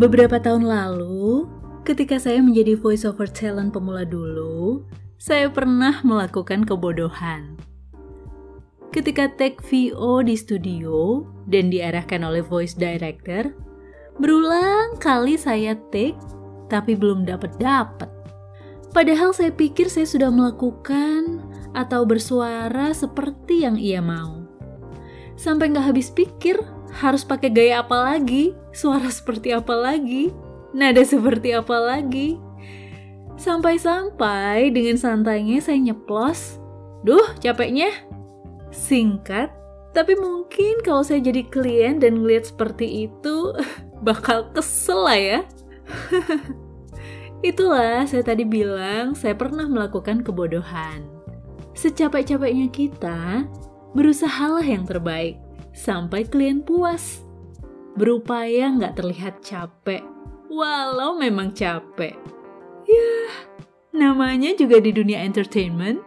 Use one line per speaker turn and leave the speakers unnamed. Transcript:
Beberapa tahun lalu, ketika saya menjadi voiceover talent pemula dulu, saya pernah melakukan kebodohan. Ketika take VO di studio dan diarahkan oleh voice director, berulang kali saya take tapi belum dapat-dapat. Padahal saya pikir saya sudah melakukan atau bersuara seperti yang ia mau. Sampai nggak habis pikir, harus pakai gaya apa lagi, suara seperti apa lagi, nada seperti apa lagi. Sampai-sampai dengan santainya saya nyeplos, duh capeknya. Singkat, tapi mungkin kalau saya jadi klien dan ngeliat seperti itu, bakal kesel lah ya. Itulah saya tadi bilang saya pernah melakukan kebodohan. Secapek-capeknya kita, berusahalah yang terbaik sampai klien puas. Berupaya nggak terlihat capek, walau memang capek. Ya, namanya juga di dunia entertainment,